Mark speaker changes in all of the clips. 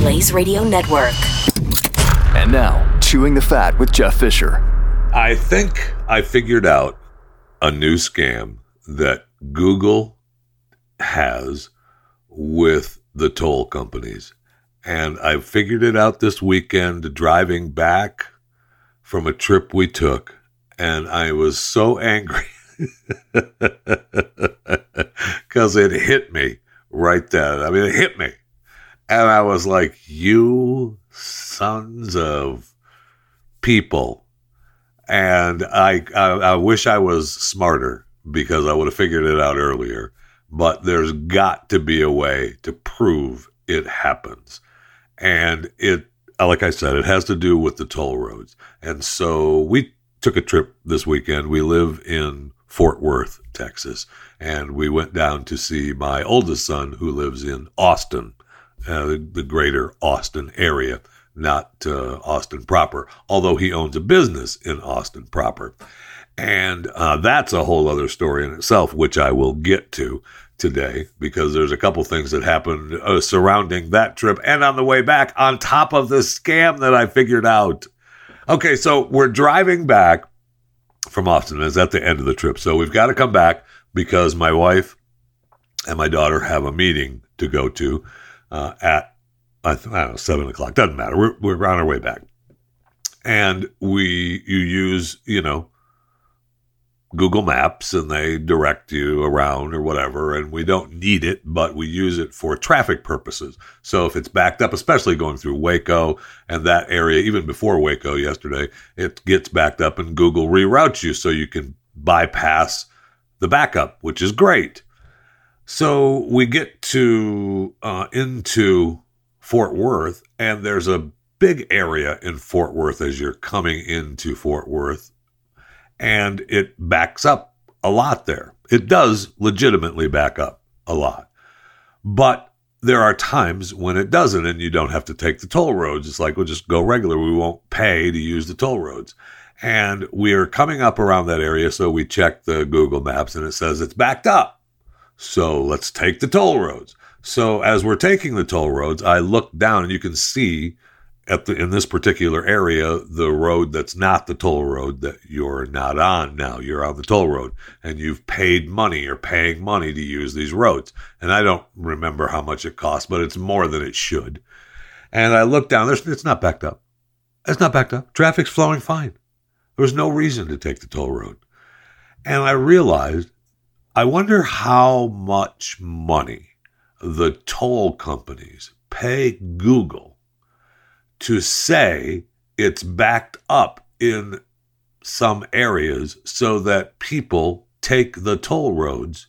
Speaker 1: Blaze Radio Network.
Speaker 2: And now, Chewing the Fat with Jeff Fisher.
Speaker 3: I think I figured out a new scam that Google has with the toll companies. And I figured it out this weekend driving back from a trip we took. And I was so angry because it hit me right then. I mean, it hit me. And I was like, you sons of people. And I, I, I wish I was smarter because I would have figured it out earlier. But there's got to be a way to prove it happens. And it, like I said, it has to do with the toll roads. And so we took a trip this weekend. We live in Fort Worth, Texas, and we went down to see my oldest son who lives in Austin, uh, the, the, greater Austin area, not uh, Austin proper, although he owns a business in Austin proper. And uh, that's a whole other story in itself, which I will get to today because there's a couple things that happened uh, surrounding that trip and on the way back on top of the scam that I figured out. Okay, so we're driving back from Austin. It's at the end of the trip. So we've got to come back because my wife and my daughter have a meeting to go to uh, at I, th- I, know seven o'clock. Doesn't matter. We're we're on our way back, and we you use you know Google Maps and they direct you around or whatever. And we don't need it, but we use it for traffic purposes. So if it's backed up, especially going through Waco and that area, even before Waco yesterday, it gets backed up and Google reroutes you so you can bypass the backup, which is great. So we get to uh, into Fort Worth, and there's a big area in Fort Worth as you're coming into Fort Worth, and it backs up a lot there. It does legitimately back up a lot, but there are times when it doesn't, and you don't have to take the toll roads. It's like we'll just go regular. We won't pay to use the toll roads. And we are coming up around that area, so we check the Google Maps and it says it's backed up. So let's take the toll roads. So as we're taking the toll roads, I look down and you can see at the in this particular area the road that's not the toll road that you're not on now. You're on the toll road and you've paid money. You're paying money to use these roads. And I don't remember how much it costs, but it's more than it should. And I look down. There's it's not backed up. It's not backed up. Traffic's flowing fine. There was no reason to take the toll road. And I realized I wonder how much money the toll companies pay Google to say it's backed up in some areas so that people take the toll roads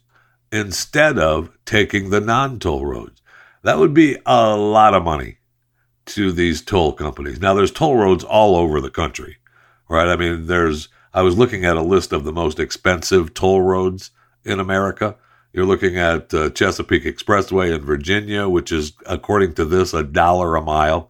Speaker 3: instead of taking the non toll roads. That would be a lot of money to these toll companies. Now, there's toll roads all over the country, right? I mean, there's, I was looking at a list of the most expensive toll roads in America. You're looking at uh, Chesapeake Expressway in Virginia, which is, according to this, a dollar a mile.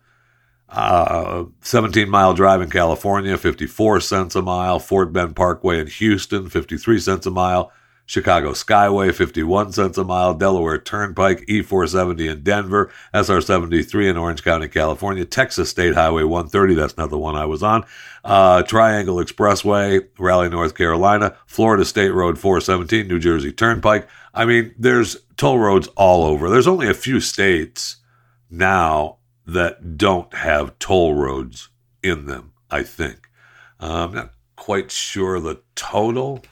Speaker 3: Uh, 17 mile drive in California, 54 cents a mile. Fort Bend Parkway in Houston, 53 cents a mile. Chicago Skyway, 51 cents a mile, Delaware Turnpike, E470 in Denver, SR 73 in Orange County, California, Texas State Highway 130, that's not the one I was on, uh, Triangle Expressway, Raleigh, North Carolina, Florida State Road 417, New Jersey Turnpike. I mean, there's toll roads all over. There's only a few states now that don't have toll roads in them, I think. Uh, I'm not quite sure the total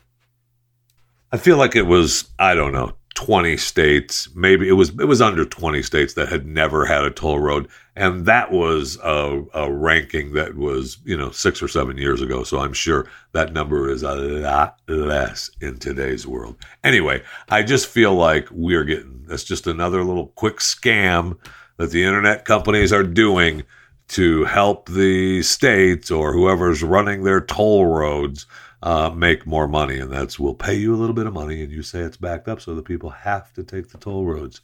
Speaker 3: I feel like it was, I don't know, 20 states, maybe it was it was under 20 states that had never had a toll road. And that was a, a, ranking that was you know six or seven years ago. So i'm sure that number is a lot less in today's world. Anyway i just feel like we're getting that's just another little quick scam that the internet companies are doing to help the states or whoever's running their toll roads uh, make more money. And that's we'll pay you a little bit of money and you say it's backed up so the people have to take the toll roads.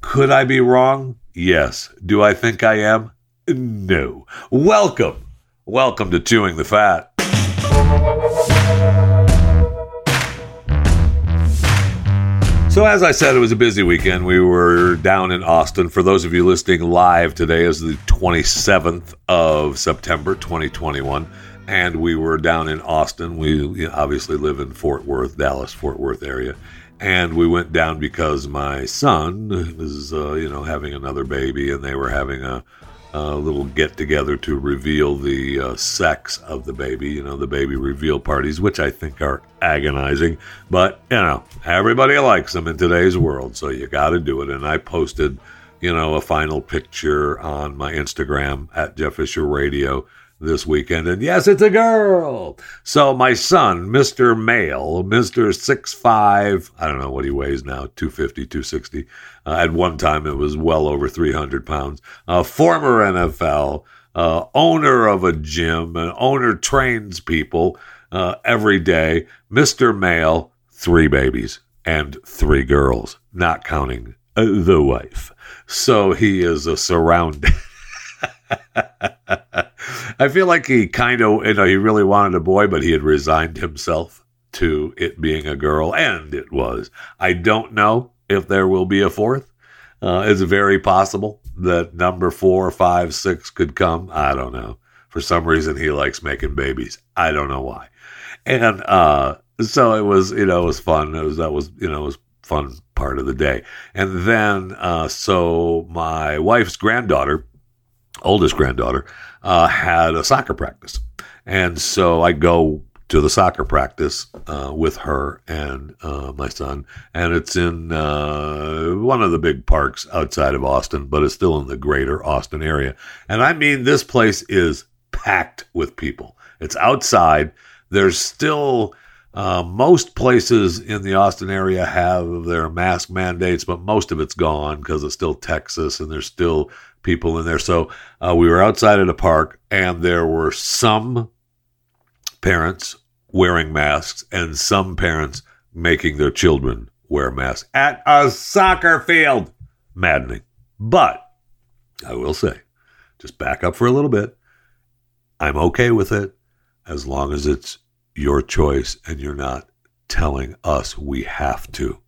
Speaker 3: Could I be wrong? Yes. Do I think I am? No. Welcome. Welcome to Chewing the Fat. So, as I said, it was a busy weekend. We were down in Austin. For those of you listening live, today is the 27th of September, 2021. And we were down in Austin. We obviously live in Fort Worth, Dallas, Fort Worth area. And we went down because my son was, uh, you know, having another baby, and they were having a, a little get together to reveal the uh, sex of the baby, you know, the baby reveal parties, which I think are agonizing. But, you know, everybody likes them in today's world, so you got to do it. And I posted, you know, a final picture on my Instagram at Jeff Fisher Radio this weekend. And yes, it's a girl. So my son, Mr. Male, Mr. Six Five, I don't know what he weighs now, 250, 260. Uh, at one time, it was well over 300 pounds. Uh, former NFL, uh, owner of a gym, an owner trains people uh, every day. Mr. Male, three babies and three girls, not counting uh, the wife. So he is a surrounding. I feel like he kind of, you know, he really wanted a boy, but he had resigned himself to it being a girl, and it was. I don't know if there will be a fourth. Uh, it's very possible that number four, five, six could come. I don't know. For some reason, he likes making babies. I don't know why. And uh, so it was, you know, it was fun. It was that was, you know, it was fun part of the day. And then, uh, so my wife's granddaughter, oldest granddaughter, uh, had a soccer practice. And so I go to the soccer practice uh, with her and uh, my son. And it's in uh, one of the big parks outside of Austin, but it's still in the greater Austin area. And I mean, this place is packed with people. It's outside. There's still. Uh, most places in the Austin area have their mask mandates, but most of it's gone because it's still Texas and there's still people in there. So uh, we were outside at a park, and there were some parents wearing masks and some parents making their children wear masks at a soccer field. Maddening. But I will say, just back up for a little bit. I'm okay with it as long as it's your choice and you're not telling us we have to.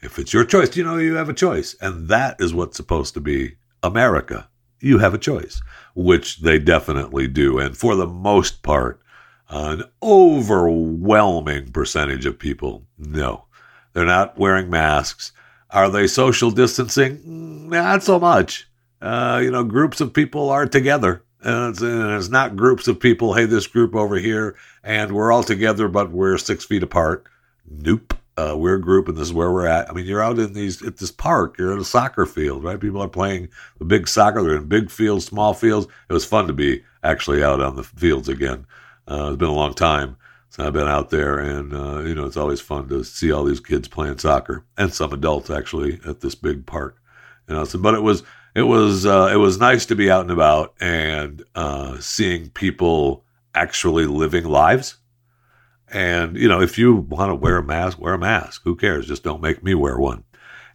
Speaker 3: If it's your choice, you know you have a choice. And that is what's supposed to be America. You have a choice, which they definitely do. And for the most part, an overwhelming percentage of people, no, they're not wearing masks. Are they social distancing? Not so much. Uh, you know, groups of people are together. And it's, and it's, not groups of people, hey, this group over here, and we're all together, but we're six feet apart. Nope uh, we're a group and this is where we're at. I mean, you're out in these at this park, you're in a soccer field, right? People are playing the big soccer. They're in big fields, small fields. It was fun to be actually out on the fields again. Uh, it's been a long time since I've been out there, and uh, you know, it's always fun to see all these kids playing soccer and some adults actually at this big park. You know, so, but it was it was uh, it was nice to be out and about and uh, seeing people actually living lives and, you know, if you want to wear a mask, wear a mask. Who cares? Just don't make me wear one.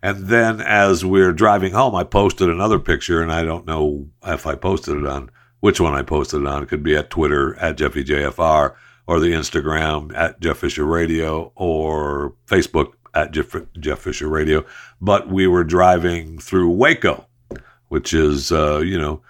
Speaker 3: And then as we're driving home, I posted another picture, and I don't know if I posted it on which one I posted it on. It could be at Twitter at JeffyJFR or the Instagram at Jeff Fisher Radio or Facebook at Jeff, Jeff Fisher Radio. But we were driving through Waco, which is, uh, you know,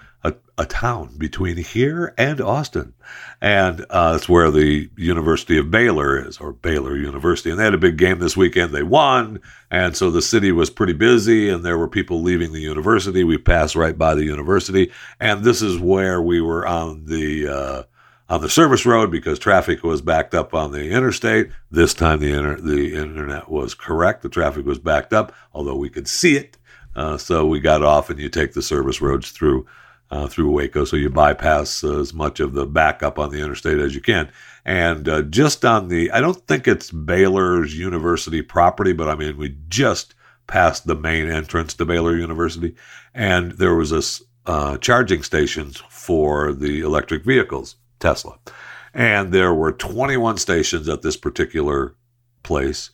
Speaker 3: a, town between here and Austin. And uh, that's where the University of Baylor is, or Baylor University. And they had a big game this weekend. They won. And so the city was pretty busy, and there were people leaving the university. We passed right by the university. And this is where we were on the. Uh, on the service road because traffic was backed up on the interstate. This time the inter- the internet was correct. The traffic was backed up, although we could see it. Uh, so we got off, and you take the service roads through uh, through Waco, so you bypass uh, as much of the backup on the interstate as you can. And uh, just on the, I don't think it's Baylor's university property, but I mean, we just passed the main entrance to Baylor University, and there was this uh, charging stations for the electric vehicles, Tesla, and there were 21 stations at this particular place,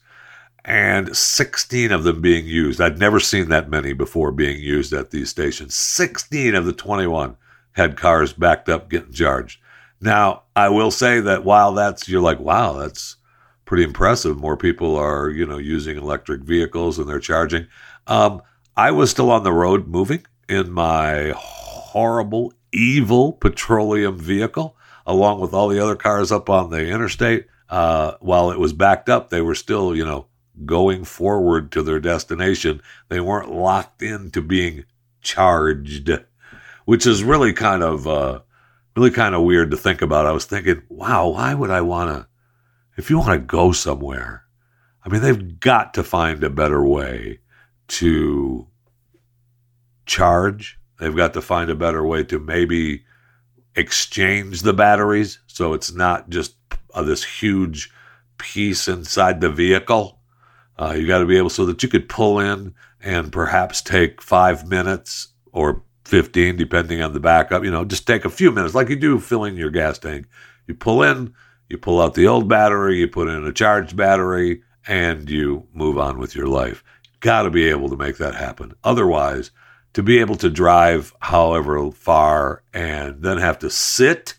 Speaker 3: and 16 of them being used. I'd never seen that many before being used at these stations. 16 of the 21 had cars backed up getting charged. Now, I will say that while that's, you're like, wow, that's pretty impressive. More people are, you know, using electric vehicles and they're charging. Um, I was still on the road moving in my horrible, evil petroleum vehicle, along with all the other cars up on the interstate. Uh, while it was backed up, they were still, you know, going forward to their destination. They weren't locked into being charged, which is really kind of, uh, really kind of weird to think about. I was thinking, wow, why would I want to? if you want to go somewhere, I mean, they've got to find a better way to charge. They've got to find a better way to maybe exchange the batteries so it's not just uh, this huge piece inside the vehicle. Uh, you got to be able so that you could pull in and perhaps take five minutes or 15, depending on the backup. You know, just take a few minutes, like you do filling your gas tank. You pull in, you pull out the old battery, you put in a charged battery, and you move on with your life. Got to be able to make that happen. Otherwise, to be able to drive however far and then have to sit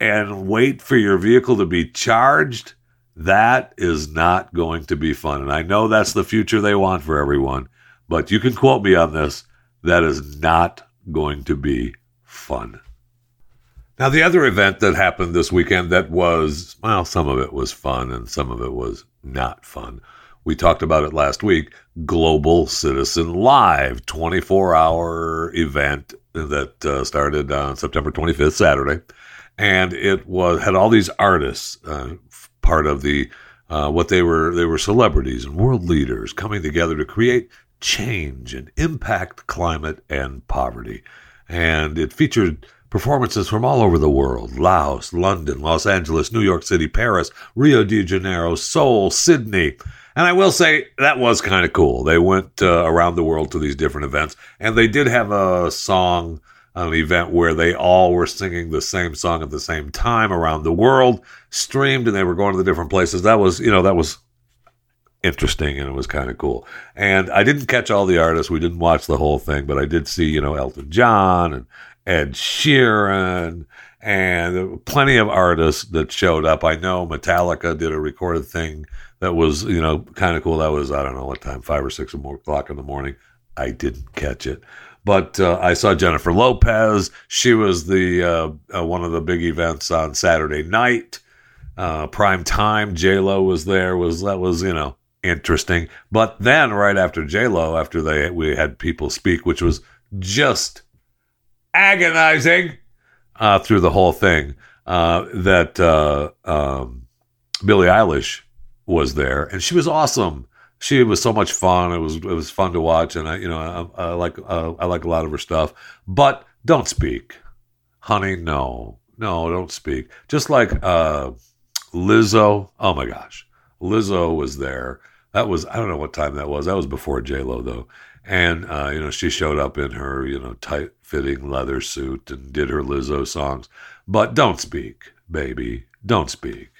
Speaker 3: and wait for your vehicle to be charged, that is not going to be fun. And I know that's the future they want for everyone, but you can quote me on this. That is not going to be fun. Now, the other event that happened this weekend that was, well, some of it was fun and some of it was not fun. We talked about it last week Global Citizen Live, 24 hour event that uh, started on September 25th, Saturday. And it was had all these artists, uh, part of the uh, what they were they were celebrities and world leaders coming together to create change and impact climate and poverty. And it featured Performances from all over the world Lagos, London, Los Angeles, New York City, Paris, Rio de Janeiro, Seoul, Sydney. And I will say that was kind of cool. They went uh, around the world to these different events, and they did have a song, an event where they all were singing the same song at the same time around the world, streamed, and they were going to the different places. That was, you know, that was interesting and it was kind of cool. And I didn't catch all the artists. We didn't watch the whole thing, but I did see, you know, Elton John and Ed Sheeran, and plenty of artists that showed up. I know Metallica did a recorded thing that was, you know, kind of cool. That was, I don't know what time, five or six o'clock in the morning. I didn't catch it. But uh, I saw Jennifer Lopez. She was the uh, uh, one of the big events on Saturday night. Uh, prime time, J Lo was there. Was that was you know interesting. But then right after J Lo, after they we had people speak, which was just agonizing uh, through the whole thing that um, Billie Eilish was there, and she was awesome. She was so much fun. It was it was fun to watch, and I you know I, I like uh, I like a lot of her stuff. But don't speak, honey. No, no, don't speak. Just like uh, Lizzo. Oh my gosh, Lizzo was there. That was I don't know what time that was. That was before J Lo though, and uh, you know she showed up in her you know tight fitting leather suit and did her Lizzo songs. But don't speak, baby, don't speak.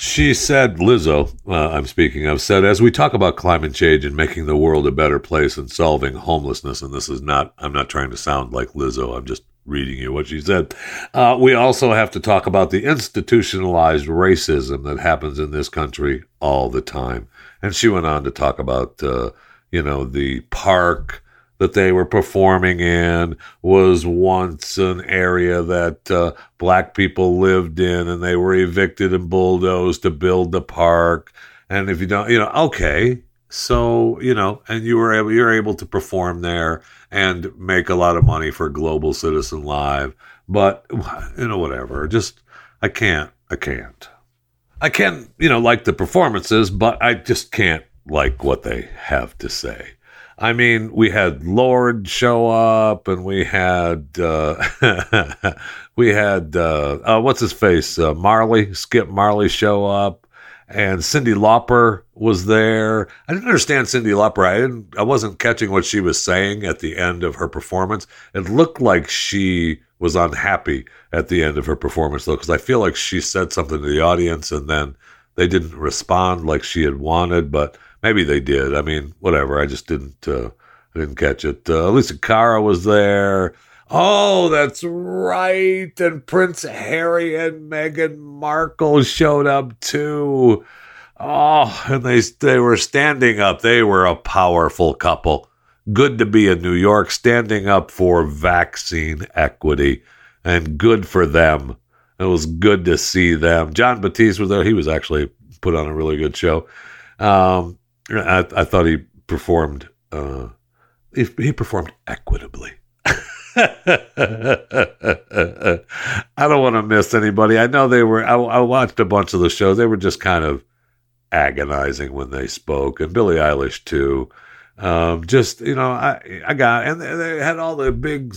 Speaker 3: She said, Lizzo, uh, I'm speaking of, said, as we talk about climate change and making the world a better place and solving homelessness, and this is not, I'm not trying to sound like Lizzo, I'm just reading you what she said. Uh, we also have to talk about the institutionalized racism that happens in this country all the time. And she went on to talk about, uh, you know, the park that they were performing in was once an area that uh, black people lived in and they were evicted and bulldozed to build the park. And if you don't, you know, okay, so you know, and you were able, you're able to perform there and make a lot of money for Global Citizen Live, but you know, whatever. Just I can't, I can't, I can, you know, like the performances, but I just can't like what they have to say. I mean, we had Lorde show up, and we had uh, we had uh, uh, what's his face uh, Marley Skip Marley show up, and Cyndi Lauper was there. I didn't understand Cyndi Lauper. I didn't. I wasn't catching what she was saying at the end of her performance. It looked like she was unhappy at the end of her performance, though, because I feel like she said something to the audience and then they didn't respond like she had wanted. But maybe they did. I mean, whatever. I just didn't. Uh, I didn't catch it. Uh, Lisa Cara was there. Oh, that's right. And Prince Harry and Meghan Markle showed up too. Oh, and they they were standing up. They were a powerful couple. Good to be in New York, standing up for vaccine equity, and good for them. It was good to see them. Jon Batiste was there. He was actually put on a really good show. Um, I, I thought he performed. Uh, he, he performed equitably. I don't want to miss anybody. I know they were. I, I, watched a bunch of the shows. They were just kind of agonizing when they spoke, and Billie Eilish too. Um, just you know, I I got and they had all the big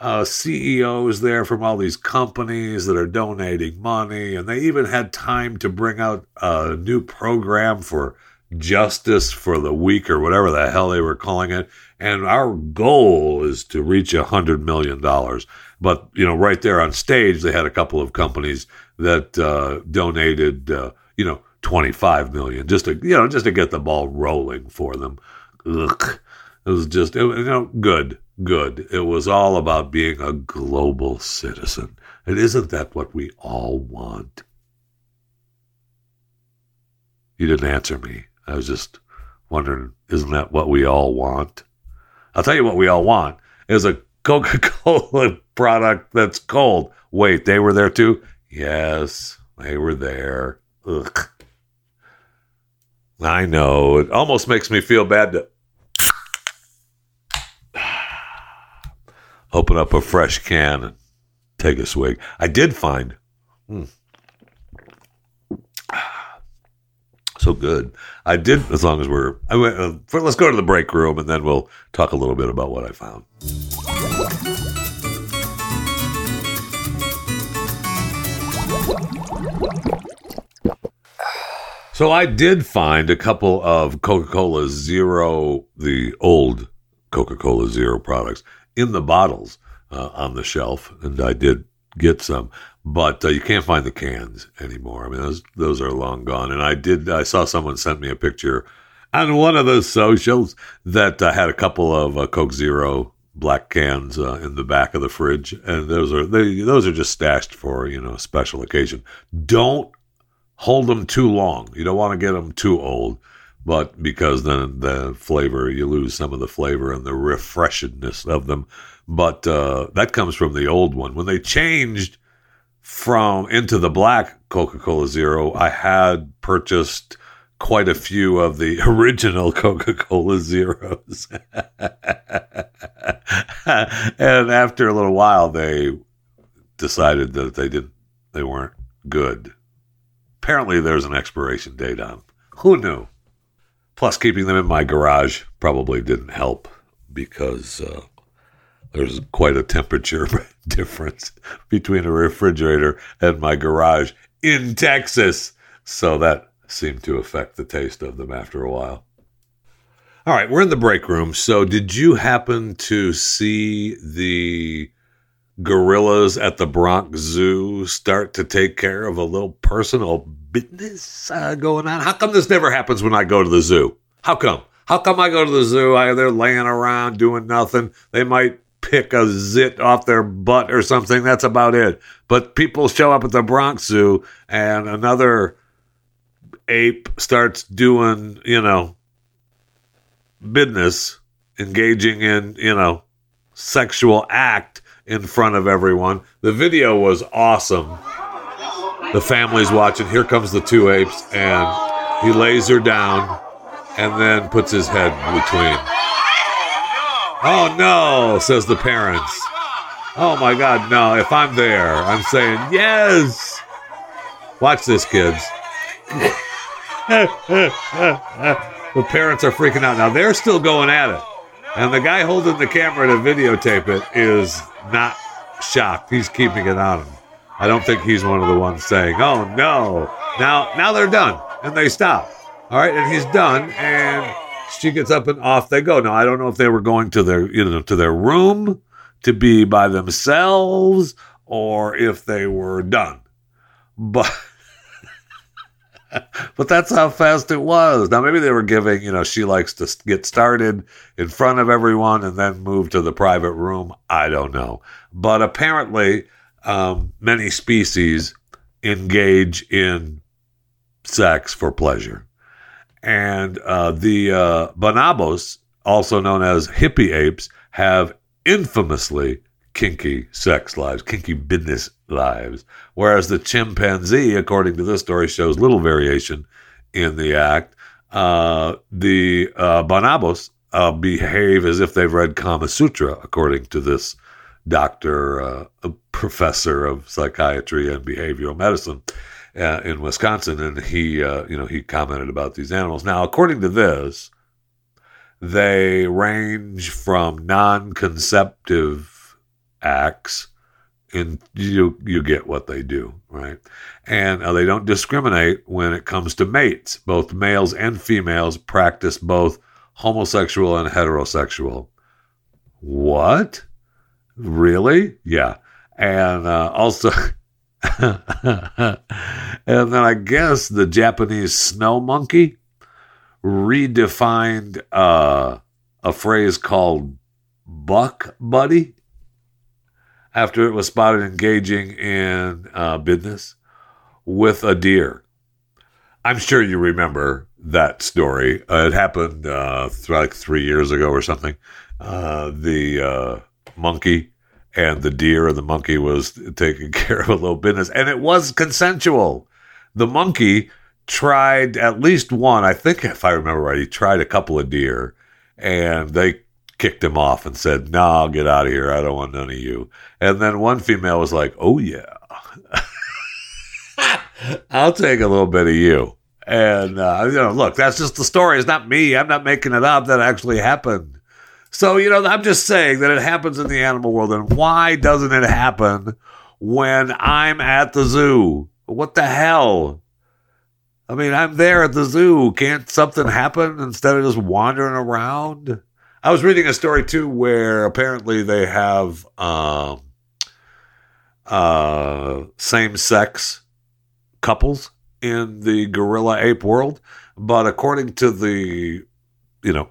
Speaker 3: uh, CEOs there from all these companies that are donating money, and they even had time to bring out a new program for justice for the weak or whatever the hell they were calling it. And our goal is to reach a hundred million dollars. But you know, right there on stage, they had a couple of companies that uh, donated, uh, you know, twenty five million just to you know just to get the ball rolling for them. Ugh. It was just it, you know good, good. It was all about being a global citizen. And isn't that what we all want? You didn't answer me. I was just wondering, isn't that what we all want? I'll tell you what we all want is a Coca Cola product that's cold. Wait, they were there too? Yes, they were there. Ugh. I know. It almost makes me feel bad to open up a fresh can and take a swig. I did find. Hmm, so good. I did, as long as we're. I went, uh, for, let's go to the break room and then we'll talk a little bit about what I found. So I did find a couple of Coca Cola Zero, the old Coca Cola Zero products in the bottles uh, on the shelf, and I did get some but uh, you can't find the cans anymore. I mean, those those are long gone. And I did. I saw someone sent me a picture on one of those socials that uh, had a couple of uh, Coke Zero black cans uh, in the back of the fridge, and those are they, those are just stashed for you know a special occasion. Don't hold them too long. You don't want to get them too old. But because then the flavor, you lose some of the flavor and the refreshedness of them. But uh, that comes from the old one. When they changed from Into the Black Coca Cola Zero, I had purchased quite a few of the original Coca Cola Zeros. and after a little while, they decided that they didn't, they weren't good. Apparently, there's an expiration date on. Who knew? Plus, keeping them in my garage probably didn't help because uh, there's quite a temperature difference between a refrigerator and my garage in Texas. So that seemed to affect the taste of them after a while. All right, we're in the break room. So, did you happen to see the gorillas at the Bronx Zoo start to take care of a little personal business uh, going on? How come this never happens when I go to the zoo? How come? How come I go to the zoo? I, they're laying around doing nothing. They might pick a zit off their butt or something. That's about it. But people show up at the Bronx Zoo and another ape starts doing, you know, business, engaging in, you know, sexual act in front of everyone. The video was awesome. The family's watching. Here comes the two apes, and he lays her down and then puts his head between. Oh no, says the parents. Oh my God, no. If I'm there, I'm saying, yes. Watch this, kids. the parents are freaking out. Now they're still going at it. And the guy holding the camera to videotape it is not shocked. He's keeping it on him. I don't think he's one of the ones saying, "Oh no." Now now they're done. and they stop. All right, and he's done, and she gets up and off they go. Now I don't know if they were going to their you know to their room to be by themselves or if they were done, but. but that's how fast it was. Now, maybe they were giving, you know, she likes to get started in front of everyone and then move to the private room. I don't know. But apparently, um, many species engage in sex for pleasure. And uh, the uh, bonobos, also known as hippie apes, have infamously kinky sex lives, kinky business lives. Whereas the chimpanzee, according to this story, shows little variation in the act. Uh, the uh, bonobos uh, behave as if they've read Kama Sutra, according to this doctor, uh, a professor of psychiatry and behavioral medicine uh, in Wisconsin, and he, uh, you know, he commented about these animals. Now, according to this, they range from non-conceptive acts and you you get what they do, right? And uh, they don't discriminate when it comes to mates. Both males and females practice both homosexual and heterosexual. What? Really? Yeah. And uh, also, and then I guess the Japanese snow monkey redefined uh, a phrase called buck buddy after it was spotted engaging in uh, business with a deer. I'm sure you remember that story. Uh, it happened uh, th- like three years ago or something. Uh, the uh, monkey and the deer, and the monkey was taking care of a little business, and it was consensual. The monkey tried at least one, I think, if I remember right, he tried a couple of deer, and they kicked him off and said, "No, nah, get out of here. I don't want none of you." And then one female was like, "Oh yeah, I'll take a little bit of you." And uh, you know, look, that's just the story. It's not me. I'm not making it up. That actually happened. So you know, I'm just saying that it happens in the animal world. And why doesn't it happen when I'm at the zoo? What the hell? I mean, I'm there at the zoo. Can't something happen instead of just wandering around? I was reading a story too where apparently they have um, uh, same sex couples in the gorilla ape world, but according to the you know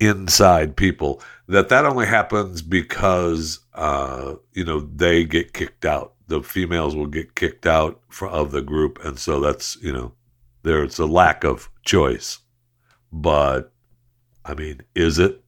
Speaker 3: inside people, that that only happens because uh, you know they get kicked out. The females will get kicked out of the group, and so that's you know there's a lack of choice. But I mean, is it?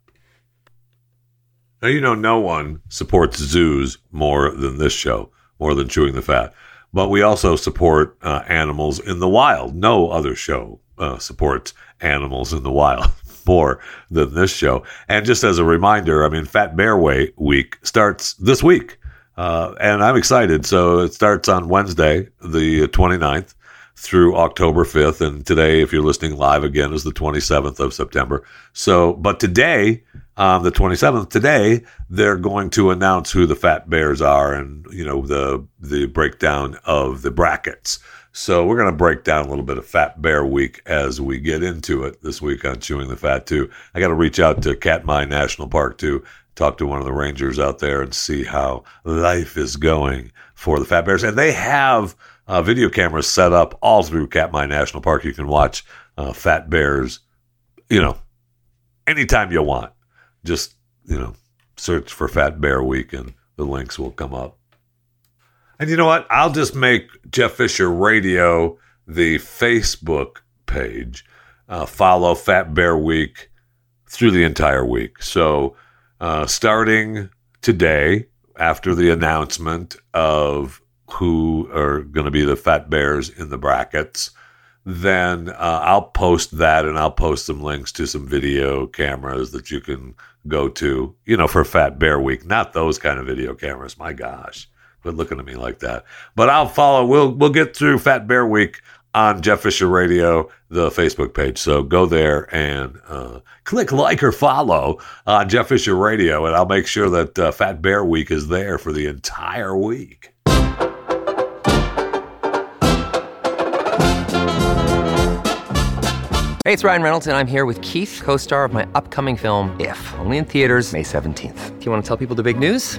Speaker 3: Now, you know, no one supports zoos more than this show, more than Chewing the Fat. But we also support uh, animals in the wild. No other show uh, supports animals in the wild more than this show. And just as a reminder, I mean, Fat Bear Way Week starts this week. Uh, and I'm excited. So it starts on Wednesday, the 29th through October 5th. And today, if you're listening live again, is the 27th of September. So, but today, um, the 27th, today, they're going to announce who the Fat Bears are and, you know, the, the breakdown of the brackets. So we're going to break down a little bit of Fat Bear Week as we get into it this week on Chewing the Fat too. I got to reach out to Katmai National Park too, talk to one of the rangers out there and see how life is going for the Fat Bears. And they have uh, video cameras set up all through Katmai National Park. You can watch uh, fat bears, you know, anytime you want. Just, you know, search for Fat Bear Week and the links will come up. And you know what? I'll just make Jeff Fisher Radio the Facebook page. Uh, follow Fat Bear Week through the entire week. So, uh, starting today, after the announcement of who are going to be the fat bears in the brackets, then uh, I'll post that and I'll post some links to some video cameras that you can go to, you know, for Fat Bear Week. Not those kind of video cameras. My gosh, quit looking at me like that. But I'll follow. We'll we'll get through Fat Bear Week on Jeff Fisher Radio, the Facebook page. So go there and uh, click like or follow on Jeff Fisher Radio, and I'll make sure that uh, Fat Bear Week is there for the entire week.
Speaker 4: Hey, it's Ryan Reynolds, and I'm here with Keith, co star of my upcoming film, If, only in theaters, May 17th. Do you want to tell people the big news?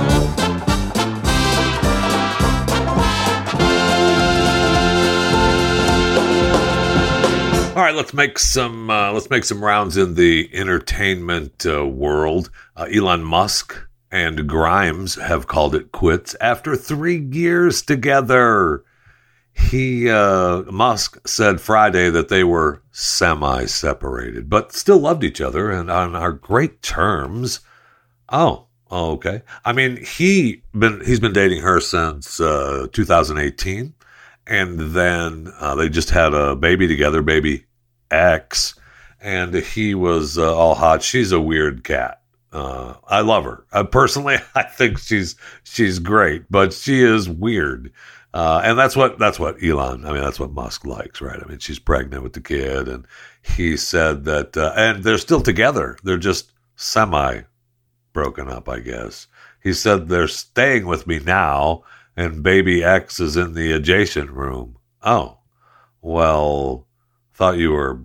Speaker 3: All right, let's make some uh, let's make some rounds in the entertainment uh, world. Uh, Elon Musk and Grimes have called it quits after three years together. He uh, Musk said Friday that they were semi-separated, but still loved each other and on our great terms. Oh, oh, okay. I mean, he been he's been dating her since uh, 2018 and then uh, they just had a baby together, baby X, and he was uh, all hot. She's a weird cat. Uh, I love her uh, personally. I think she's she's great, but she is weird, uh, and that's what that's what Elon. I mean, that's what Musk likes, right? I mean, she's pregnant with the kid, and he said that, uh, and they're still together. They're just semi broken up, I guess. He said they're staying with me now and baby X is in the adjacent room. Oh, well, thought you were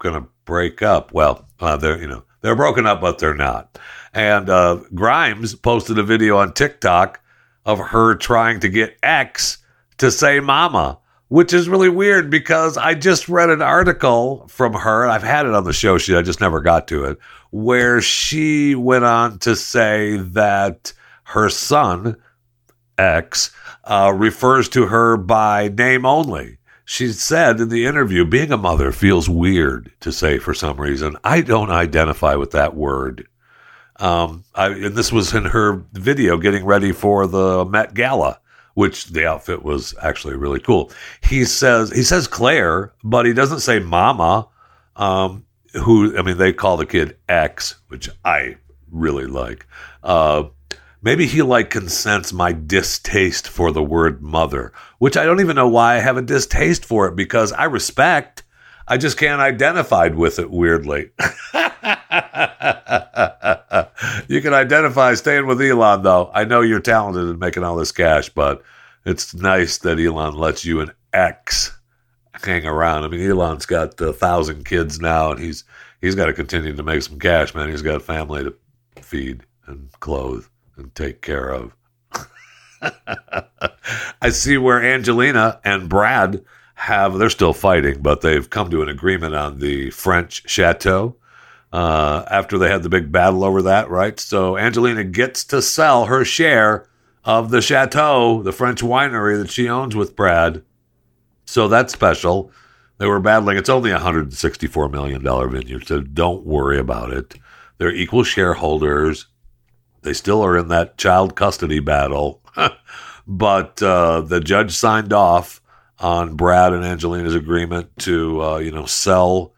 Speaker 3: going to break up. Well, uh, they're, you know, they're broken up, but they're not. And uh, Grimes posted a video on TikTok of her trying to get X to say mama, which is really weird because I just read an article from her. I've had it on the show sheet, I just never got to it, where she went on to say that her son, X, uh, refers to her by name only. She said in the interview, being a mother feels weird to say for some reason. I don't identify with that word. Um, I, and this was in her video getting ready for the Met Gala, which the outfit was actually really cool. He says he says Claire, but he doesn't say Mama. Um, who I mean, they call the kid X, which I really like. Uh, maybe he like consents my distaste for the word mother, which I don't even know why I have a distaste for it because I respect. I just can't identify with it weirdly. you can identify staying with Elon though. I know you're talented in making all this cash, but it's nice that Elon lets you an X hang around. I mean, Elon's got a thousand kids now, and he's he's got to continue to make some cash, man. He's got family to feed and clothe and take care of. I see where Angelina and Brad have, they're still fighting, but they've come to an agreement on the French chateau uh, after they had the big battle over that, right? So Angelina gets to sell her share of the chateau, the French winery that she owns with Brad. So that's special. They were battling. It's only a $164 million vineyard, so don't worry about it. They're equal shareholders. They still are in that child custody battle. but uh, the judge signed off on Brad and Angelina's agreement to, uh, you know, sell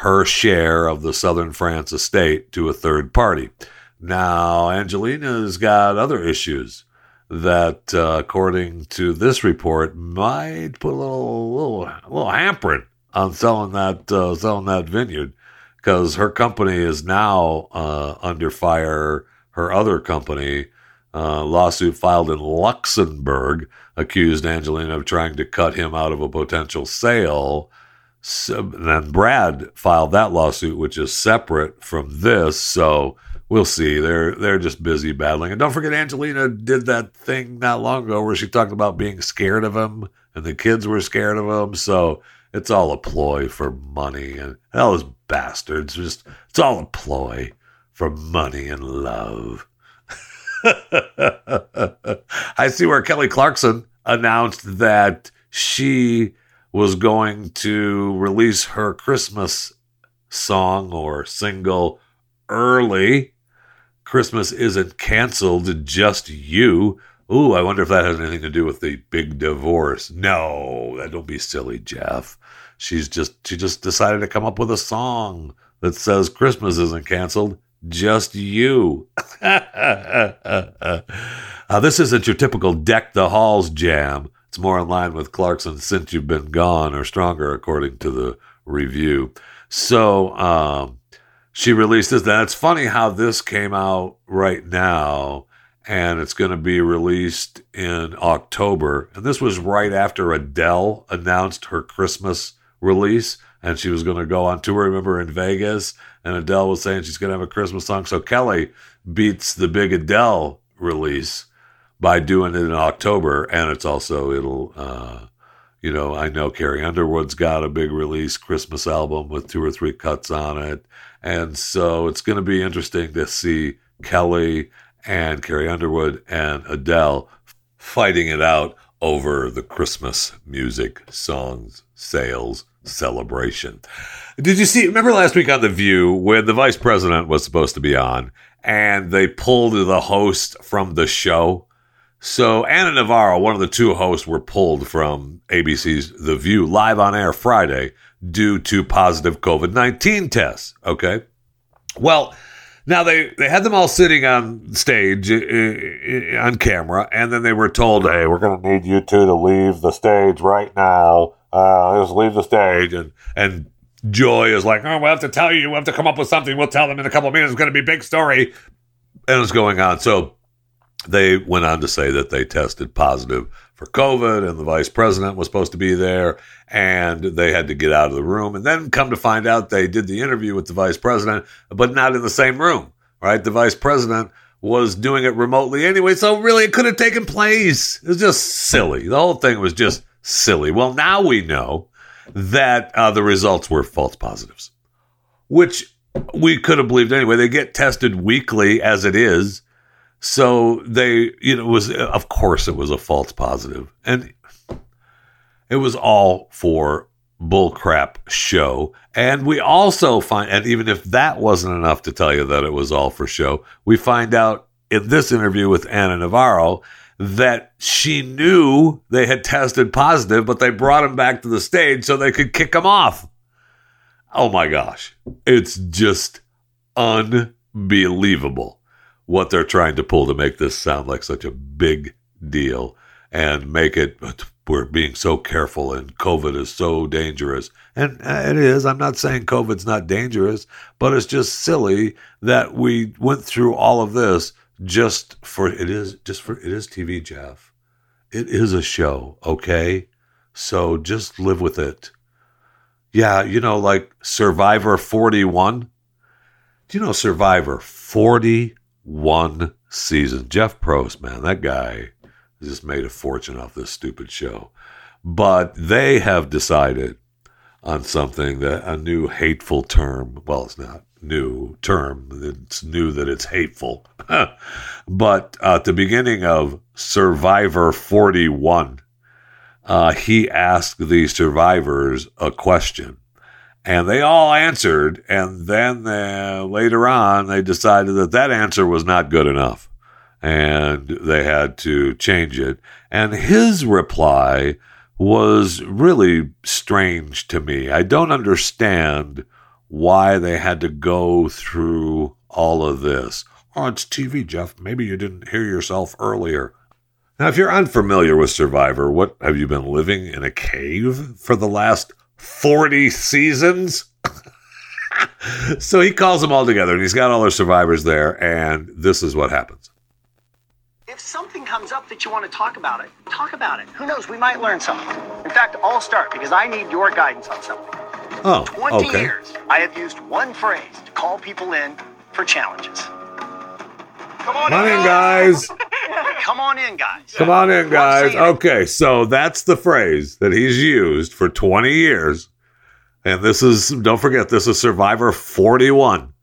Speaker 3: her share of the Southern France estate to a third party. Now, Angelina's got other issues that, uh, according to this report, might put a little, little, little hampering on selling that, uh, selling that vineyard because her company is now uh, under fire her other company, uh, lawsuit filed in Luxembourg, accused Angelina of trying to cut him out of a potential sale. So, then Brad filed that lawsuit, which is separate from this. So we'll see. They're they're just busy battling. And don't forget, Angelina did that thing not long ago where she talked about being scared of him, and the kids were scared of him. So it's all a ploy for money, and all those bastards. Just it's all a ploy for money and love. I see where Kelly Clarkson announced that she was going to release her Christmas song or single early. Christmas isn't canceled, just you. Ooh, I wonder if that has anything to do with the big divorce. No, that don't be silly, Jeff. She's just she just decided to come up with a song that says Christmas isn't canceled, just you. uh, this isn't your typical deck the halls jam. It's more in line with Clarkson's Since You've Been Gone or stronger, according to the review. So um, she released this. Now, it's funny how this came out right now, and it's going to be released in October. And this was right after Adele announced her Christmas release, and she was going to go on tour, remember, in Vegas. And Adele was saying she's going to have a Christmas song. So Kelly beats the big Adele release by doing it in October. And it's also, it'll, uh, you know, I know Carrie Underwood's got a big release Christmas album with two or three cuts on it. And so it's going to be interesting to see Kelly and Carrie Underwood and Adele fighting it out over the Christmas music, songs, sales, celebration. Did you see? Remember last week on The View when the vice president was supposed to be on and they pulled the host from the show? So Ana Navarro, one of the two hosts, were pulled from ABC's The View live on air Friday due to positive COVID 19 tests. Okay. Well, now they, they had them all sitting on stage uh, uh, on camera, and then they were told, "Hey, we're going to need you two to leave the stage right now. Uh, just leave the stage." And and Joy is like, "Oh, we'll have to tell you. We'll have to come up with something. We'll tell them in a couple of minutes. It's going to be big story." And it's going on. So they went on to say that they tested positive for COVID and the vice president was supposed to be there and they had to get out of the room. And then come to find out they did the interview with the vice president, but not in the same room, right? The vice president was doing it remotely anyway. So really it could have taken place. It was just silly. The whole thing was just silly. Well, now we know that uh, the results were false positives, which we could have believed anyway. They get tested weekly as it is. So they, you know, it was, of course, it was a false positive. And it was all for bullcrap show. And we also find, and even if that wasn't enough to tell you that it was all for show, we find out in this interview with Ana Navarro that she knew they had tested positive, but they brought him back to the stage so they could kick him off. Oh my gosh. It's just unbelievable what they're trying to pull to make this sound like such a big deal and make it we're being so careful and covid is so dangerous and it is i'm not saying covid's not dangerous but it's just silly that we went through all of this just for it is just for it is tv jeff it is a show okay so just live with it yeah you know like survivor 41 do you know survivor 41 season. Jeff Probst, man, that guy just made a fortune off this stupid show. But they have decided on something that a new hateful term. Well, it's not new term. It's new that it's hateful. but uh, at the beginning of Survivor 41, uh, he asked the survivors a question and they all answered. And then uh, later on, they decided that that answer was not good enough and they had to change it. And his reply was really strange to me. I don't understand why they had to go through all of this. Oh, it's TV, Jeff. Maybe you didn't hear yourself earlier. Now, if you're unfamiliar with Survivor, what have you been living in a cave for the last 40 seasons. so he calls them all together and he's got all their survivors there, and this is what happens.
Speaker 5: If something comes up that you want to talk about it, talk about it. Who knows? We might learn something. In fact, I'll start because I need your guidance on something.
Speaker 3: Oh,
Speaker 5: 20
Speaker 3: okay.
Speaker 5: years, I have used one phrase to call people in for challenges. Come on,
Speaker 3: Come on in, guys.
Speaker 5: Come on in, guys.
Speaker 3: Come on in, guys. Okay, so that's the phrase that he's used for 20 years. And this is, don't forget, this is Survivor 41.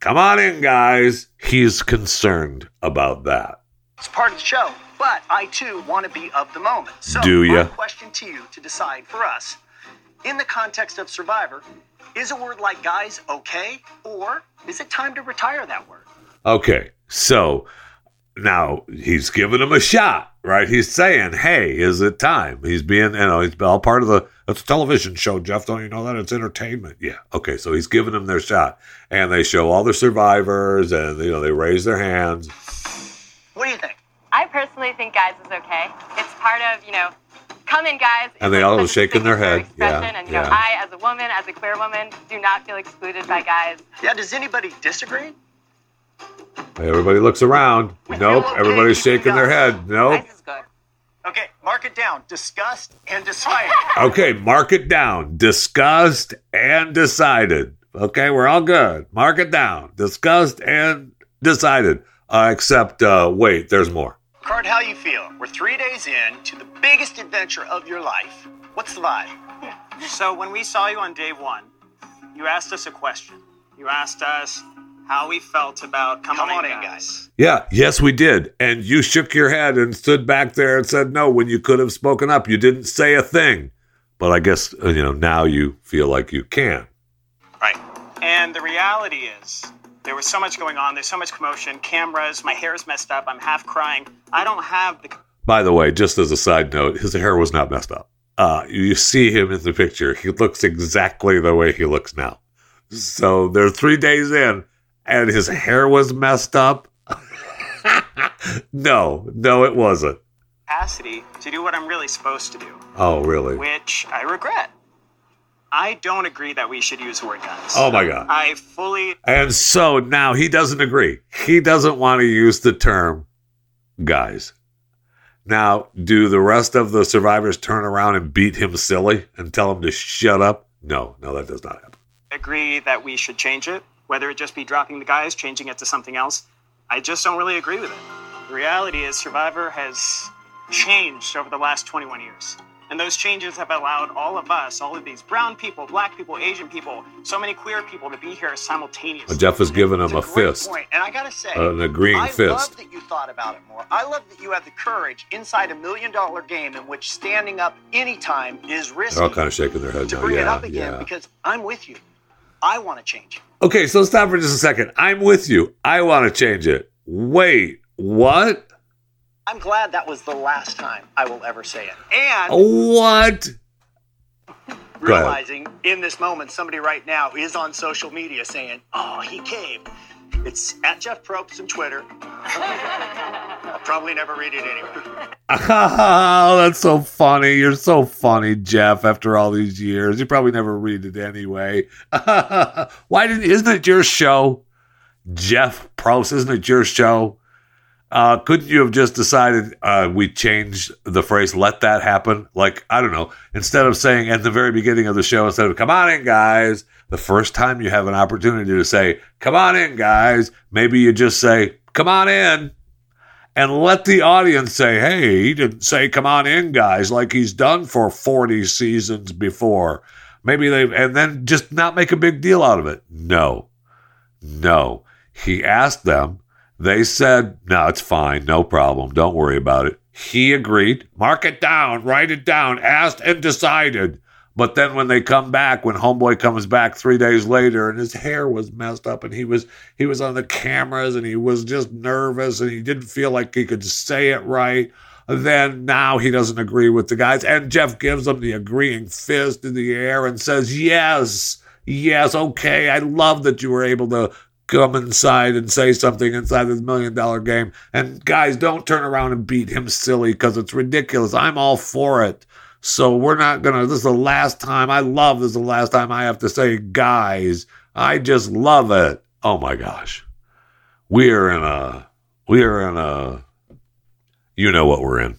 Speaker 3: Come on in, guys. He's concerned about that.
Speaker 5: It's part of the show, but I too want to be of the moment. So,
Speaker 3: Do
Speaker 5: my question to you to decide for us, in the context of Survivor, is a word like guys okay, or is it time to retire that word?
Speaker 3: Okay, so now he's giving him a shot, right? He's saying, "Hey, is it time?" He's being, you know, he's all part of the. It's a television show, Jeff. Don't you know that it's entertainment? Yeah. Okay, so he's giving them their shot, and they show all the survivors, and you know they raise their hands.
Speaker 5: What do you think?
Speaker 6: I personally think guys is okay. It's part of, you know, come in guys.
Speaker 3: And they all
Speaker 6: such a
Speaker 3: shaking their
Speaker 6: signature
Speaker 3: head. Yeah,
Speaker 6: And, you know,
Speaker 3: yeah.
Speaker 6: I, as a woman, as a queer woman, do not feel excluded by guys.
Speaker 5: Yeah, does anybody disagree?
Speaker 3: Everybody looks around. Nope.
Speaker 5: okay
Speaker 3: Everybody's shaking their head. Nope.
Speaker 6: Is good.
Speaker 5: Okay, mark it down. Discussed and decided.
Speaker 3: Okay, mark it down. Discussed and decided. Okay, we're all good. Mark it down. Discussed and decided. Uh, except, uh, wait, there's more.
Speaker 5: Card, how you feel? We're three days in to the biggest adventure of your life. What's the vibe?
Speaker 7: So when we saw you on day one, you asked us a question. You asked us how we felt about come,
Speaker 5: Come
Speaker 7: on,
Speaker 5: on
Speaker 7: in,
Speaker 5: in,
Speaker 7: guys.
Speaker 3: Yeah, yes, we did. And you shook your head and stood back there and said no when you could have spoken up. You didn't say a thing. But I guess, uh, you know, now you feel like you can.
Speaker 7: Right. And the reality is, there was so much going on. There's so much commotion. Cameras. My hair is messed up. I'm half crying. I don't have the
Speaker 3: By the way, just as a side note, his hair was not messed up. Uh, you see him in the picture. He looks exactly the way he looks now. So they're three days in, and his hair was messed up. no, no, it wasn't.
Speaker 7: capacity to do what I'm really supposed to do,
Speaker 3: Oh, really?
Speaker 7: which I regret. I don't agree that we should use word guns.
Speaker 3: Oh, my God.
Speaker 7: I fully
Speaker 3: And so now he doesn't agree. He doesn't want to use the term guys. Now, do the rest of the survivors turn around and beat him silly and tell him to shut up? No, no, that does not happen.
Speaker 7: agree that we should change it, whether it just be dropping the guys, changing it to something else. I just don't really agree with it. The reality is, Survivor has changed over the last 21 years. And those changes have allowed all of us, all of these brown people, black people, Asian people, so many queer people to be here simultaneously.
Speaker 3: Well, Jeff has given him
Speaker 5: It's
Speaker 3: a, fist,
Speaker 5: point. And I gotta say,
Speaker 3: an agreeing
Speaker 5: I
Speaker 3: fist.
Speaker 5: love that you thought about it more. I love that you had the courage inside a million dollar game in which standing up anytime is risky.
Speaker 3: They're all kind of shaking their heads
Speaker 5: to bring it
Speaker 3: Yeah,
Speaker 5: up again
Speaker 3: yeah.
Speaker 5: because I'm with you. I want to change it.
Speaker 3: Okay, so stop for just a second. I'm with you. I want to change it. Wait, what?
Speaker 5: I'm glad that was the last time I will ever say it. And
Speaker 3: What?
Speaker 5: Realizing in this moment, somebody right now is on social media saying, "Oh, he caved." It's at Jeff Probst on Twitter. I'll probably never read it anyway.
Speaker 3: Oh, that's so funny. You're so funny, Jeff, after all these years. You probably never read it anyway. Why didn't, isn't it your show? Jeff Probst, isn't it your show? Uh, couldn't you have just decided uh, we changed the phrase, let that happen? Like, I don't know, instead of saying at the very beginning of the show, instead of come on in, guys, the first time you have an opportunity to say, come on in, guys, maybe you just say, come on in and let the audience say, hey, he didn't say, come on in, guys, like he's done for 40 seasons before. Maybe they, and then just not make a big deal out of it. No, no. He asked them. They said, no, it's fine. No problem. Don't worry about it. He agreed. Mark it down. Write it down. Asked and decided. But then when they come back, when Homeboy comes back three days later and his hair was messed up and he was he was on the cameras and he was just nervous and he didn't feel like he could say it right, then now he doesn't agree with the guys. And Jeff gives him the agreeing fist in the air and says, Yes, yes, okay. I love that you were able to come inside and say something inside this million dollar game. And guys, don't turn around and beat him silly because it's ridiculous. I'm all for it. So we're not gonna. This is the last time. I love this. Is the last time I have to say, guys. I just love it. Oh my gosh, we are in a. We are in a. You know what we're in.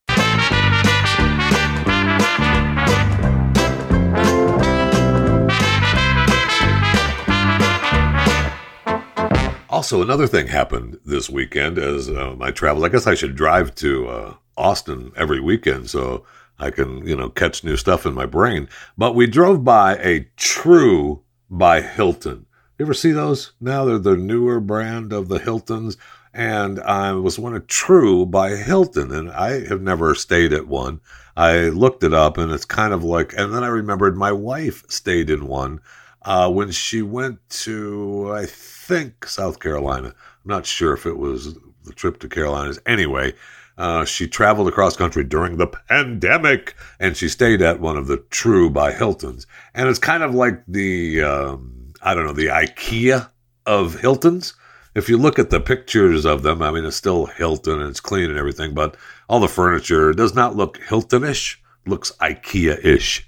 Speaker 3: Also, another thing happened this weekend as um, I traveled. I guess I should drive to uh, Austin every weekend so I can, you know, catch new stuff in my brain. But we drove by a True by Hilton. You ever see those? Now they're the newer brand of the Hiltons. And I was one of True by Hilton, and I have never stayed at one. I looked it up, and it's kind of like, and then I remembered my wife stayed in one uh, when she went to, I think, South Carolina. I'm not sure if it was the trip to Carolinas. Anyway, uh, she traveled across country during the pandemic, and she stayed at one of the True by Hiltons. And it's kind of like the, um, I don't know, the IKEA of Hiltons. If you look at the pictures of them, I mean, it's still Hilton and it's clean and everything, but all the furniture does not look Hiltonish, looks IKEA-ish.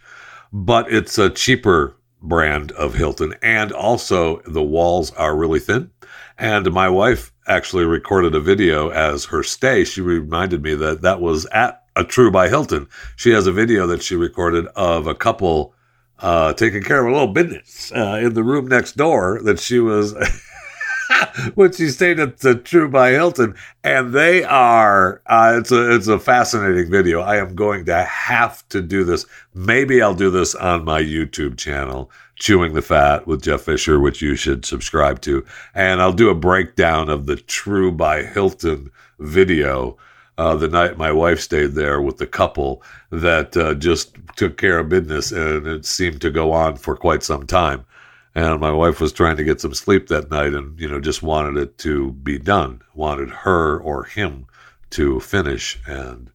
Speaker 3: But it's a cheaper brand of Hilton. And also, the walls are really thin. And my wife actually recorded a video as her stay. She reminded me that that was at a True by Hilton. She has a video that she recorded of a couple uh, taking care of a little business uh, in the room next door that she was. when she stayed at the True by Hilton, and they are uh, it's a it's a fascinating video. I am going to have to do this. Maybe I'll do this on my YouTube channel, Chewing the Fat with Jeff Fisher, which you should subscribe to, and I'll do a breakdown of the True by Hilton video. Uh, the night my wife stayed there with the couple that uh, just took care of business, and it seemed to go on for quite some time and my wife was trying to get some sleep that night and you know just wanted it to be done wanted her or him to finish and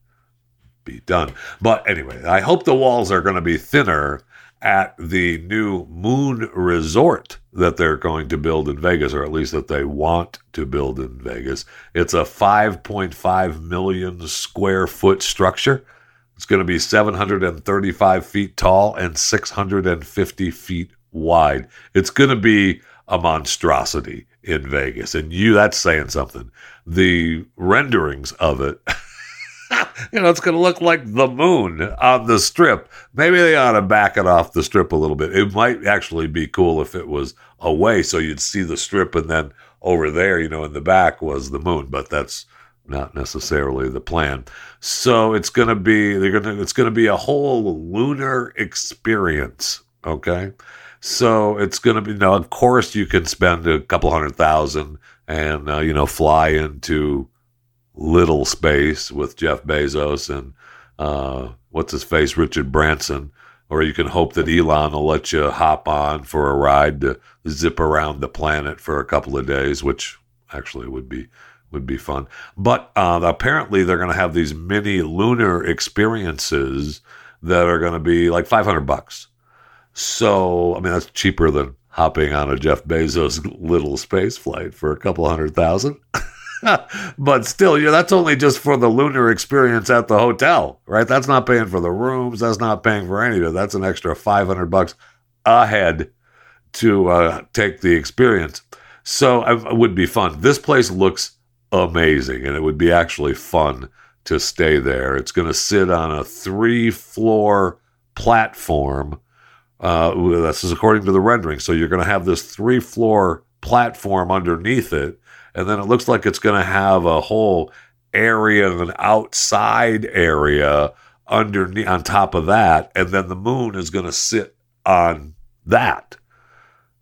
Speaker 3: be done. But anyway i hope the walls are going to be thinner at the new moon resort that they're going to build in vegas or at least that they want to build in vegas. It's a 5.5 million square foot structure. It's going to be 735 feet tall and 650 feet wide. It's going to be a monstrosity in Vegas. And you, that's saying something. The renderings of it, you know, it's going to look like the moon on the strip. Maybe they ought to back it off the strip a little bit. It might actually be cool if it was away so you'd see the strip and then over there, you know, in the back was the moon, but that's not necessarily the plan. So it's going to be they're going to it's going to be a whole lunar experience, okay? So it's going to be, now, of course, you can spend a couple hundred thousand and, uh, you know, fly into little space with Jeff Bezos and, uh, what's his face, Richard Branson. Or you can hope that Elon will let you hop on for a ride to zip around the planet for a couple of days, which actually would be would be fun. But uh, apparently, they're going to have these mini lunar experiences that are going to be like 500 bucks. So, I mean, that's cheaper than hopping on a Jeff Bezos little space flight for a couple hundred thousand. but still, yeah, that's only just for the lunar experience at the hotel, right? That's not paying for the rooms. That's not paying for any of it. That's an extra 500 bucks ahead to uh, take the experience. So it would be fun. This place looks amazing, and it would be actually fun to stay there. It's going to sit on a three floor platform uh, this is according to the rendering. So you're going to have this three floor platform underneath it, and then it looks like it's going to have a whole area, an outside area underneath on top of that, and then the moon is going to sit on that.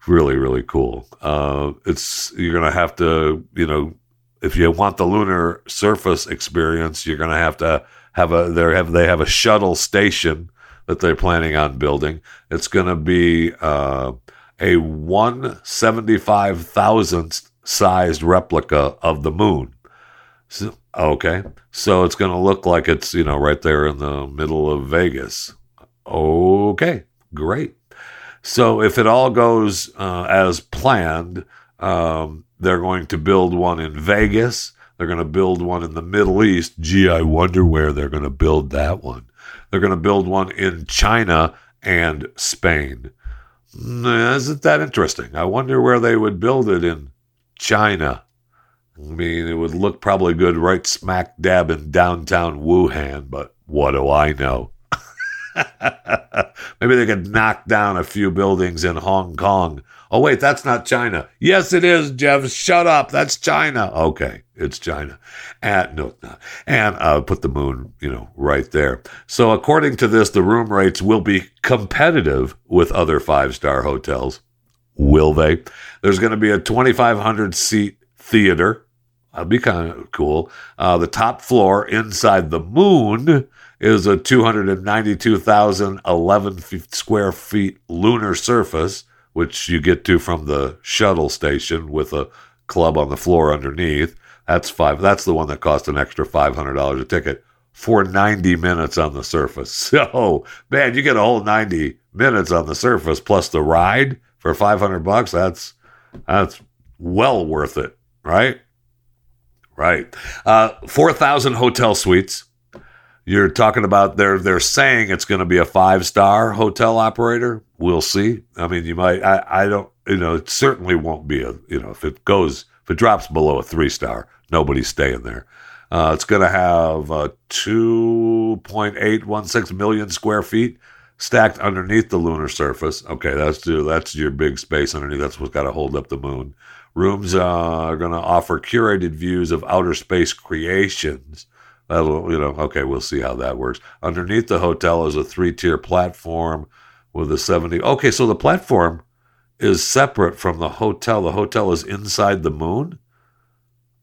Speaker 3: Really, really cool. Uh, it's you're going to have to, you know, if you want the lunar surface experience, you're going to have to have a they have they have a shuttle station that they're planning on building. It's going to be uh, a one seventy five thousandth sized replica of the moon. So, okay, so it's going to look like it's you know right there in the middle of Vegas. Okay, great. So if it all goes uh, as planned, um, they're going to build one in Vegas. They're going to build one in the Middle East. Gee, I wonder where they're going to build that one. They're going to build one in China and Spain. Isn't that interesting? I wonder where they would build it in China. I mean, it would look probably good right smack dab in downtown Wuhan, but what do I know? Maybe they could knock down a few buildings in Hong Kong. Oh, wait, that's not China. Yes, it is, Jeff. Shut up. That's China. Okay, it's China. And no, not. And uh, put the moon, you know, right there. So, according to this, the room rates will be competitive with other five star hotels. Will they? There's going to be a 2,500 seat theater. That'd be kind of cool. Uh, the top floor inside the moon is a 292,011 square feet lunar surface, which you get to from the shuttle station with a club on the floor underneath. That's five. That's the one that cost an extra $500 a ticket for 90 minutes on the surface. So, man, you get a whole 90 minutes on the surface plus the ride for 500 bucks. That's that's well worth it, right? Right. Uh, 4,000 hotel suites. You're talking about they're they're saying it's going to be a five star hotel operator. We'll see. I mean, you might. I, I don't. You know, it certainly won't be a. You know, if it goes if it drops below a three star, nobody's staying there. Uh, it's going to have uh, 2.816 million square feet stacked underneath the lunar surface. Okay, that's that's your big space underneath. That's what's got to hold up the moon. Rooms uh, are going to offer curated views of outer space creations. That'll, you know, okay, we'll see how that works. Underneath the hotel is a three tier platform with a 70. Okay, so the platform is separate from the hotel. The hotel is inside the moon.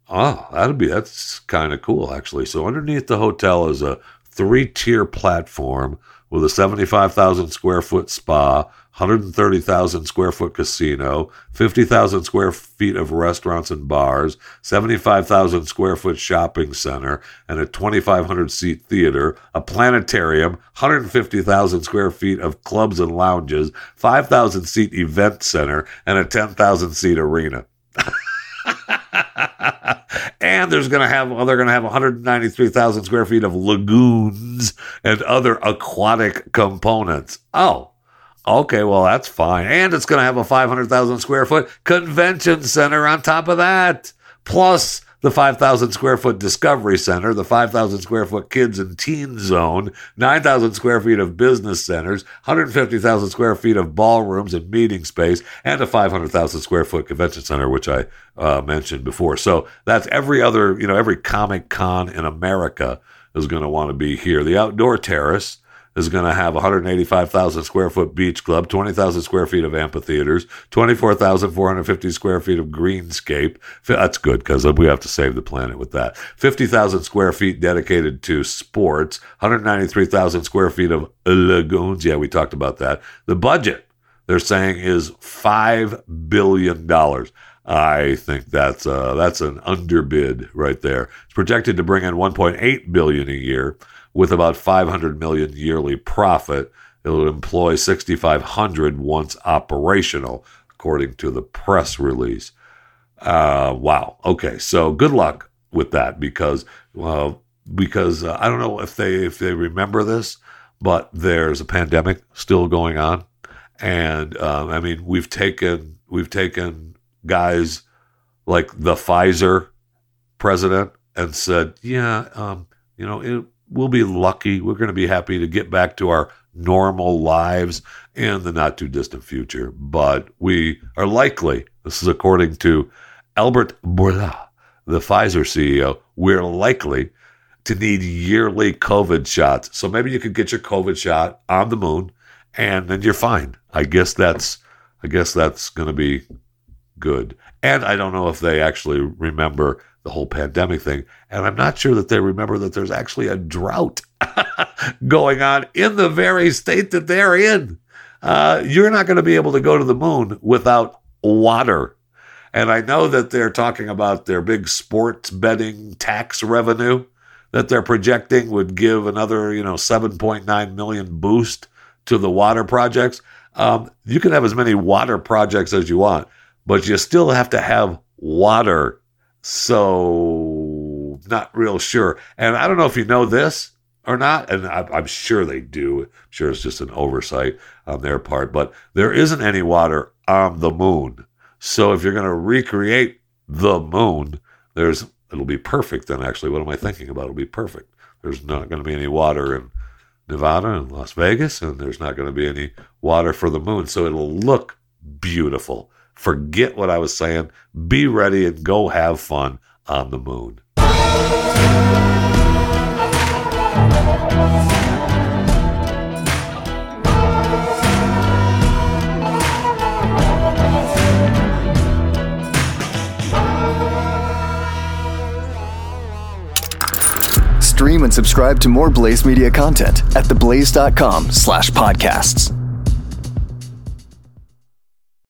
Speaker 3: Oh, that'd be, that's kind of cool, actually. So underneath the hotel is a three tier platform with a 75,000 square foot spa, 130,000 square foot casino, 50,000 square feet of restaurants and bars, 75,000 square foot shopping center, and a 2,500 seat theater, a planetarium, 150,000 square feet of clubs and lounges, 5,000 seat event center, and a 10,000 seat arena. and there's going to have well, they're going to have 193,000 square feet of lagoons and other aquatic components. Oh, okay, well that's fine. And it's going to have a 500,000 square foot convention center on top of that, plus the 5,000 square foot Discovery Center, the 5,000 square foot Kids and Teen Zone, 9,000 square feet of business centers, 150,000 square feet of ballrooms and meeting space, and a 500,000 square foot convention center, which I uh, mentioned before. So that's every other, you know, every Comic Con in America is going to want to be here. The outdoor terrace is going to have 185,000 square foot beach club, 20,000 square feet of amphitheaters, 24,450 square feet of greenscape. That's good because we have to save the planet with that. 50,000 square feet dedicated to sports, 193,000 square feet of lagoons. Yeah, we talked about that. The budget they're saying is $5 billion. I think that's uh, that's an underbid right there. It's projected to bring in 1.8 billion a year with about 500 million yearly profit. It'll employ 6,500 once operational, according to the press release. Uh, wow. Okay, so good luck with that because well, because uh, I don't know if they if they remember this, but there's a pandemic still going on, and um, I mean we've taken we've taken guys like the Pfizer president and said, yeah, um, you know, it, we'll be lucky. We're going to be happy to get back to our normal lives in the not too distant future. But we are likely, this is according to Albert Bourla, the Pfizer CEO, we're likely to need yearly COVID shots. So maybe you could get your COVID shot on the moon and then you're fine. I guess that's I guess that's going to be good. And I don't know if they actually remember the whole pandemic thing. And I'm not sure that they remember that there's actually a drought going on in the very state that they're in. Uh, you're not going to be able to go to the moon without water. And I know that they're talking about their big sports betting tax revenue that they're projecting would give another, you know, 7.9 million boost to the water projects. Um, you can have as many water projects as you want, but you still have to have water so, not real sure. And I don't know if you know this or not, and I, am sure they do. I'm sure it's just an oversight on their part, but there isn't any water on the moon. So, if you're going to recreate the moon, there's it'll be perfect then actually what am i thinking about it'll be perfect there's not going to be any water in Nevada and Las Vegas, and there's not going to be any water for the moon. So it'll look beautiful. Forget what I was saying. Be ready and go have fun on the moon.
Speaker 2: Stream and subscribe to more Blaze Media content at theblaze.com slash podcasts.